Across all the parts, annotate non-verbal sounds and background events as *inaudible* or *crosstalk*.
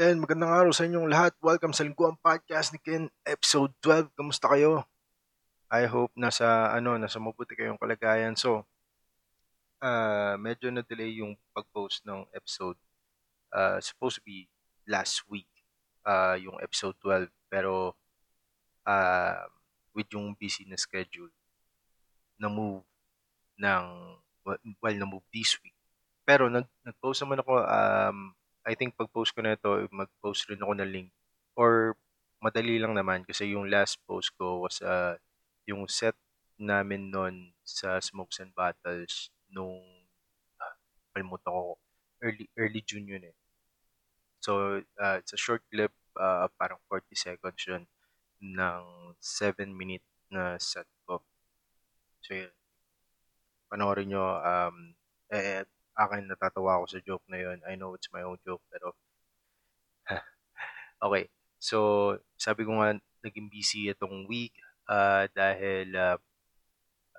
and magandang araw sa inyong lahat. Welcome sa Lingguang Podcast ni Ken, episode 12. Kamusta kayo? I hope nasa ano, nasa mabuti kayong kalagayan. So, uh, medyo na-delay yung pag-post ng episode. Uh, supposed to be last week, uh, yung episode 12. Pero, uh, with yung busy na schedule, na-move ng, well, na-move this week. Pero, nag- nag-post naman ako um, I think pag-post ko na ito, mag-post rin ako ng link. Or madali lang naman kasi yung last post ko was uh, yung set namin noon sa Smokes and Battles nung uh, ko early early June yun eh. So uh, it's a short clip uh, parang 40 seconds yun ng 7 minute na set ko. So yun. Panoorin nyo um, eh, akin natatawa ako sa joke na yun. I know it's my own joke pero *laughs* okay. So, sabi ko nga naging busy itong week uh, dahil uh,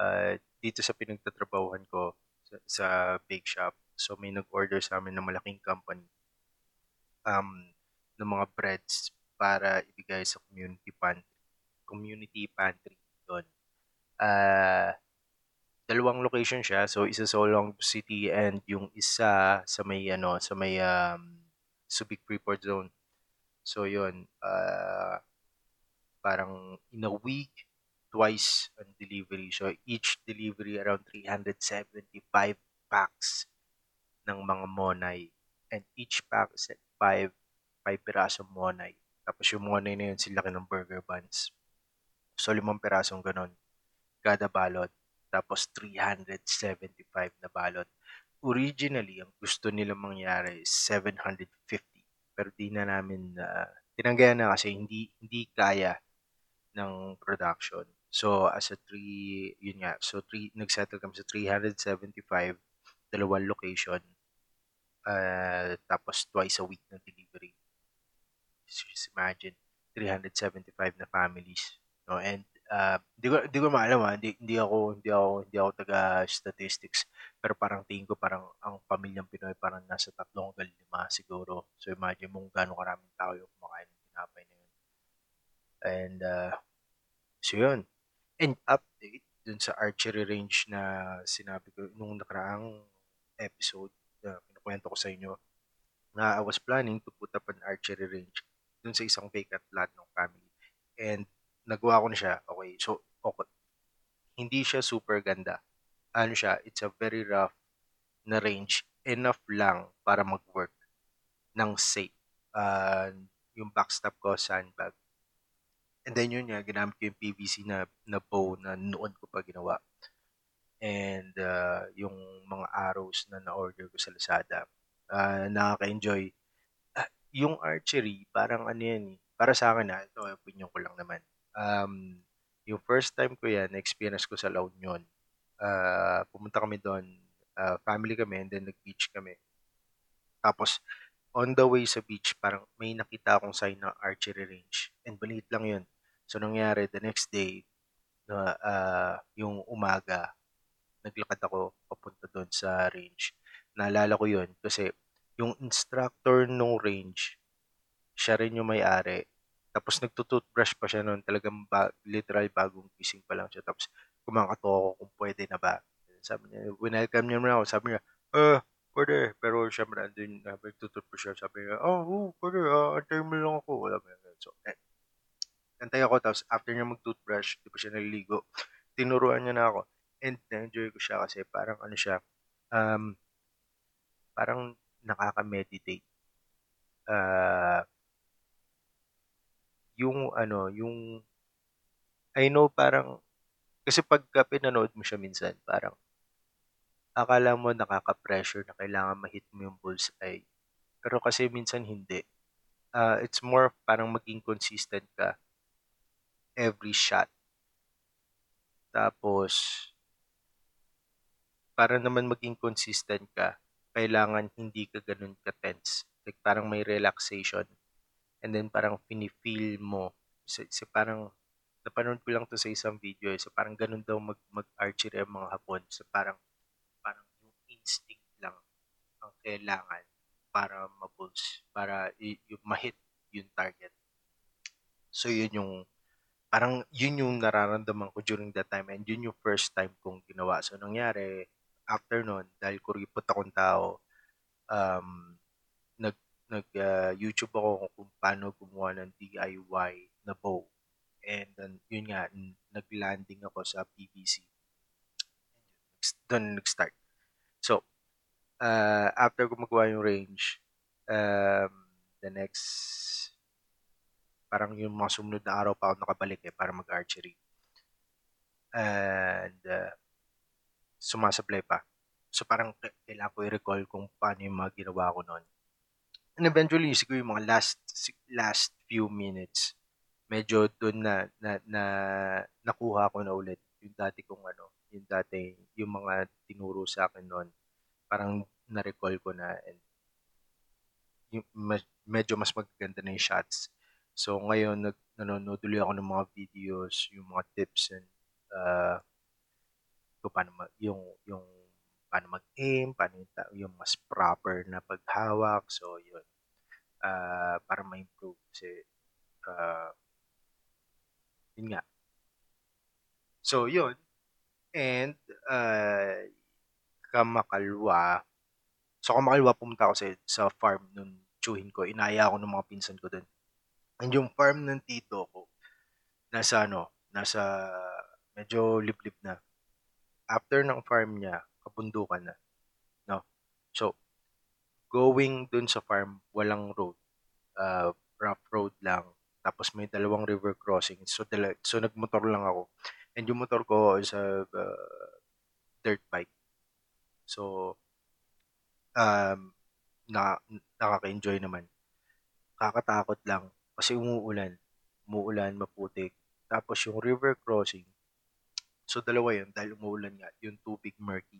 uh, dito sa pinagtatrabahuhan ko sa, sa bake shop. So, may nag-order sa amin ng malaking company um, ng mga breads para ibigay sa community pantry. Community pantry doon. Uh, dalawang location siya. So isa sa Olongapo City and yung isa sa may ano sa may um, Subic Freeport Zone. So yun, uh, parang in a week twice on delivery. So each delivery around 375 packs ng mga monay. And each pack is 5 5 pirasong monay. Tapos yung monay na yun, sila ng burger buns. So limang pirasong ganon kada balot tapos 375 na balot. Originally, ang gusto nila mangyari is 750. Pero di na namin uh, tinanggayan na kasi hindi hindi kaya ng production. So as a 3, yun nga, so 3 nagsettle kami sa 375 dalawang location. Uh, tapos twice a week na delivery. Just imagine 375 na families, no? And uh, di ko di ko maalam ha, hindi, hindi ako hindi ako hindi ako taga statistics pero parang tingin ko parang ang pamilyang Pinoy parang nasa tatlong hanggang lima siguro. So imagine mo gaano karaming tao yung kumakain ng tinapay na yun. And uh, so yun. And update dun sa archery range na sinabi ko nung nakaraang episode na kinukwento ko sa inyo na I was planning to put up an archery range dun sa isang vacant lot ng family. And nagawa ko na siya. Okay, so okay. Hindi siya super ganda. Ano siya, it's a very rough na range. Enough lang para mag-work ng safe. Uh, yung backstop ko, sandbag. And then yun nga, ginamit ko yung PVC na, na bow na noon ko pa ginawa. And uh, yung mga arrows na na-order ko sa Lazada. Uh, nakaka-enjoy. Uh, yung archery, parang ano yan eh. Para sa akin na, ito opinion ko lang naman um, yung first time ko yan, na-experience ko sa La Union. Uh, pumunta kami doon, uh, family kami, and then nag-beach kami. Tapos, on the way sa beach, parang may nakita akong sign ng archery range. And maliit lang yun. So, nangyari, the next day, na uh, yung umaga, naglakad ako papunta doon sa range. Naalala ko yun kasi yung instructor nung range, siya rin yung may-ari tapos nagtututbrush pa siya noon, talagang ba, literal bagong gising pa lang siya. Tapos kumakato ako kung pwede na ba. Sabi niya, welcome niya naman ako. Sabi niya, uh, pwede. Pero syempre, andun, uh, nagtututbrush siya. Sabi niya, oh, oh pwede, uh, antay mo lang ako. Wala mo So, eh, antay ako. Tapos after niya mag-toothbrush, di pa siya naliligo, tinuruan niya na ako. And na-enjoy ko siya kasi parang ano siya, um, parang nakaka-meditate. Uh, yung ano, yung I know parang kasi pagka pinanood mo siya minsan, parang akala mo nakaka-pressure na kailangan ma-hit mo yung bullseye. Pero kasi minsan hindi. Uh, it's more parang maging consistent ka every shot. Tapos, para naman maging consistent ka, kailangan hindi ka ganun ka-tense. Like parang may relaxation and then parang fini-feel mo. So, so parang napanood ko lang to sa isang video eh. So parang ganun daw mag mag-archery ang mga Hapon. So parang parang yung instinct lang ang kailangan para ma-pulse, para i- yung ma-hit yung target. So yun yung parang yun yung nararamdaman ko during that time and yun yung first time kong ginawa. So nangyari after nun, dahil kuripot akong tao, um, nag nag uh, YouTube ako kung paano gumawa ng DIY na bow. And then, yun nga, nag-landing ako sa PVC. Doon nag-start. So, uh, after ko magawa yung range, um, the next, parang yung mga sumunod na araw pa ako nakabalik eh, para mag-archery. And, uh, sumasablay pa. So, parang kailangan ko i-recall kung paano yung mga ginawa ko noon. And eventually, siguro yung mga last last few minutes, medyo doon na, na, na nakuha ko na ulit yung dati kong ano, yung dati, yung mga tinuro sa akin noon. Parang na-recall ko na and yung, me- medyo mas magaganda na yung shots. So ngayon, nag, nanonood ulit ako ng mga videos, yung mga tips and uh, kung paano mag, yung, yung paano mag-aim, paano yung, yung mas proper na paghawak. So yun, uh, para ma-improve kasi uh, yun nga. So yun, and uh, kamakalwa, so kamakalwa pumunta ako sa, sa farm nung tsuhin ko. Inaya ako ng mga pinsan ko dun. And yung farm ng tito ko, nasa ano, nasa medyo liblib na. After ng farm niya, kabundukan na. No? So, going dun sa farm, walang road. Uh, rough road lang. Tapos may dalawang river crossing. So, dala- so nagmotor lang ako. And yung motor ko is a uh, dirt bike. So, um, na, nakaka-enjoy naman. Kakatakot lang. Kasi umuulan. Umuulan, maputik. Tapos yung river crossing, so dalawa yun dahil umuulan nga, yung tubig murky.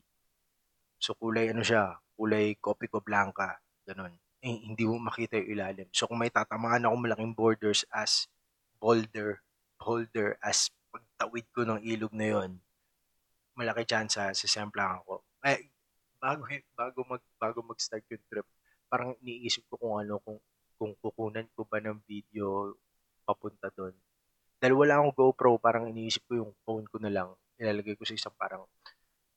So kulay ano siya, kulay kopi ko blanca, ganun. Eh, hindi mo makita yung ilalim. So kung may tatamaan ako malaking borders as boulder, boulder as pagtawid ko ng ilog na yon, malaki chance sa semplang ako. Eh, bago bago mag bago mag-start yung trip, parang iniisip ko kung ano kung kung kukunan ko ba ng video papunta doon. Dahil wala akong GoPro, parang iniisip ko yung phone ko na lang. Ilalagay ko sa isang parang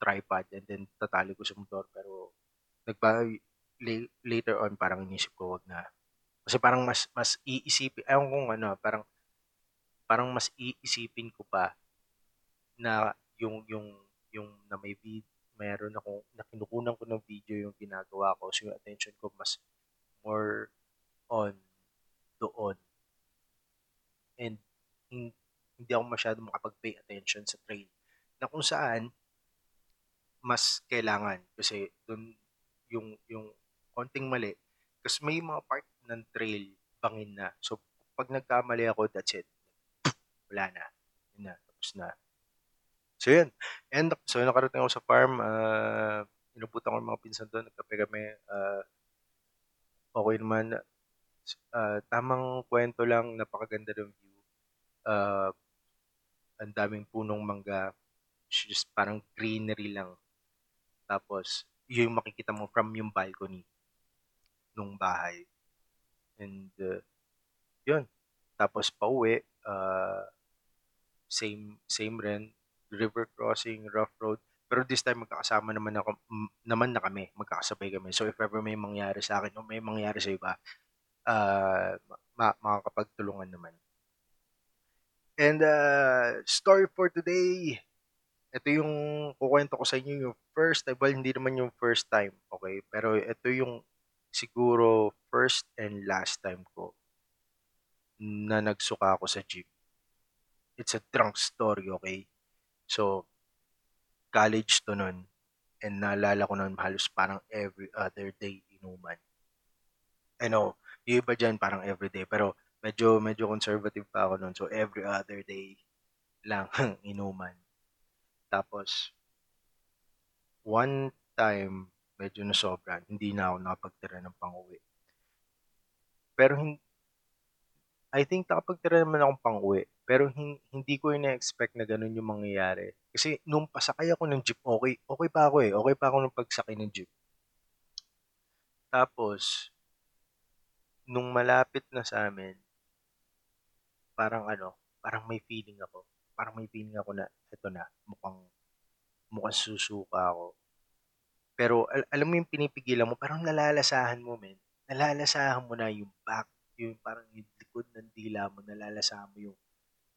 tripod and then tatali ko sa motor. Pero nagba, la- later on, parang iniisip ko wag na. Kasi parang mas mas iisipin, ayaw kung ano, parang parang mas iisipin ko pa na yung yung yung na may vid meron ako na kinukunan ko ng video yung ginagawa ko so yung attention ko mas more on doon and hin- hindi ako masyado makapag-pay attention sa trail na kung saan mas kailangan. Kasi doon yung yung konting mali kasi may mga part ng trail bangin na. So pag nagkamali ako that's it. Wala na. Yun na tapos na. So yun. And so nakarating ako sa farm uh, inuputan ko ng mga pinsan doon nagkape kami uh, okay naman. Uh, tamang kwento lang napakaganda ng view. Uh, ang daming punong mangga. Just parang greenery lang tapos yung makikita mo from yung balcony nung bahay. And uh, yun. Tapos pauwi uh, same same rin. River crossing rough road. Pero this time magkakasama naman ako naman na kami. Magkakasabay kami. So if ever may mangyari sa akin o may mangyari sa iba uh, ma- makakapagtulungan naman. And uh, story for today ito yung kukwento ko sa inyo yung first time well hindi naman yung first time okay? Pero ito yung siguro first and last time ko na nagsuka ako sa jeep it's a drunk story okay? So college to nun and naalala ko nun halos parang every other day inuman. I know yung iba dyan parang everyday pero medyo medyo conservative pa ako nun so every other day lang *laughs* inuman tapos, one time, medyo nasobra, hindi na ako nakapagtira ng pang-uwi. Pero, I think nakapagtira naman akong pang-uwi. Pero, hin- hindi ko ina-expect na ganun yung mangyayari. Kasi, nung pasakay ako ng jeep, okay, okay pa ako eh. Okay pa ako nung pagsakay ng jeep. Tapos, nung malapit na sa amin, parang ano, parang may feeling ako. Parang may feeling ako na, eto na, mukhang, mukhang susuka ako. Pero al- alam mo yung pinipigilan mo, parang nalalasahan mo, men. Nalalasahan mo na yung back, yung parang yung likod ng dila mo, nalalasahan mo yung,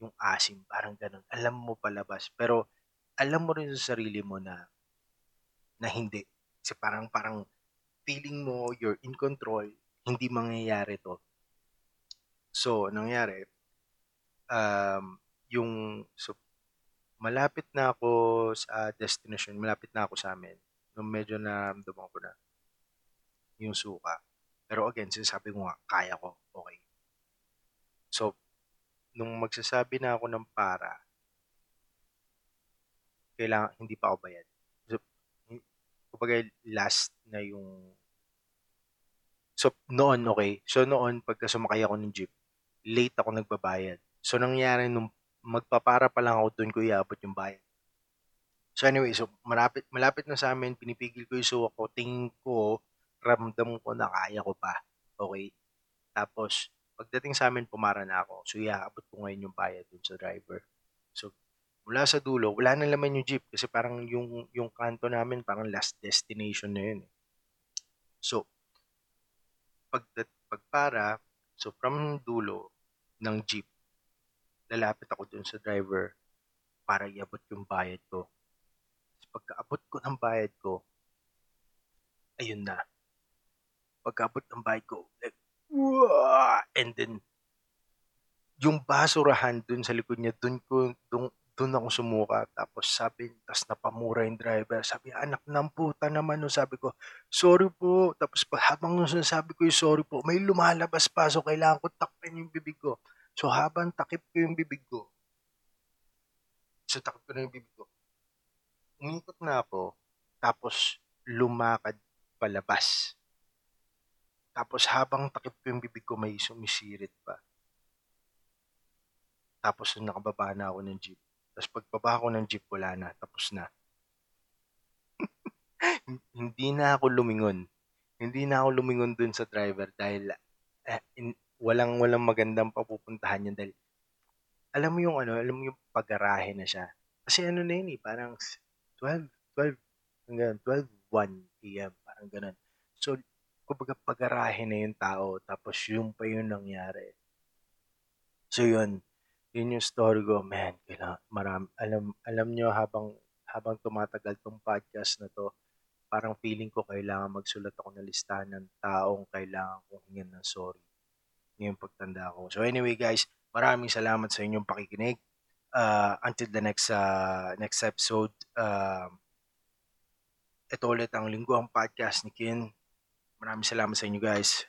yung asim, parang ganun. Alam mo palabas. Pero alam mo rin sa sarili mo na, na hindi. Kasi parang, parang feeling mo, you're in control, hindi mangyayari to. So, nangyari, um, yung, so, malapit na ako sa destination, malapit na ako sa amin, nung medyo naramdaman ko na yung suka. Pero again, sinasabi ko nga, kaya ko, okay. So, nung magsasabi na ako ng para, kailangan, hindi pa ako bayad. So, kumbaga, last na yung, so, noon, okay. So, noon, pagka sumakay ako ng jeep, late ako nagbabayad. So, nangyari nung magpapara pa lang ako doon ko iabot yung bayad. So anyway, so malapit, malapit na sa amin, pinipigil ko yung suwa ko, tingin ko, ramdam ko na kaya ko pa. Okay? Tapos, pagdating sa amin, pumara na ako. So, iaabot ko ngayon yung bayad dun sa driver. So, mula sa dulo, wala na laman yung jeep kasi parang yung, yung kanto namin, parang last destination na yun. eh. So, pag, pagpara, so from dulo ng jeep, lalapit ako dun sa driver para iabot yung bayad ko. Tapos pagkaabot ko ng bayad ko, ayun na. Pagkaabot ng bayad ko, like, "Wah!" and then, yung basurahan dun sa likod niya, dun ko, dun, dun ako sumuka. Tapos sabi, tapos napamura yung driver. Sabi, anak ng puta naman. No, sabi ko, sorry po. Tapos habang nung sinasabi ko yung sorry po, may lumalabas pa. So kailangan ko takpan yung bibig ko. So habang takip ko yung bibig ko, so takip ko na yung bibig ko, umikot na ako, tapos lumakad palabas. Tapos habang takip ko yung bibig ko, may sumisirit pa. Tapos nung nakababa na ako ng jeep. Tapos pagbaba ko ng jeep, wala na. Tapos na. *laughs* Hindi na ako lumingon. Hindi na ako lumingon dun sa driver dahil eh, in, walang walang magandang papupuntahan yan dahil alam mo yung ano, alam mo yung pagarahe na siya. Kasi ano na yun eh, parang 12, 12, hanggang 12, 1 p.m. Parang ganun. So, kumbaga pagarahe na yung tao, tapos yung pa yung nangyari. So yun, yun yung story ko, man, kailangan, marami, alam, alam nyo habang, habang tumatagal tong podcast na to, parang feeling ko kailangan magsulat ako ng listahan ng taong kailangan kong hingin ng sorry ngayong pagtanda ko. So anyway guys, maraming salamat sa inyong pakikinig. Uh, until the next uh, next episode, uh, ito ulit ang Lingguang Podcast ni Kin. Maraming salamat sa inyo guys.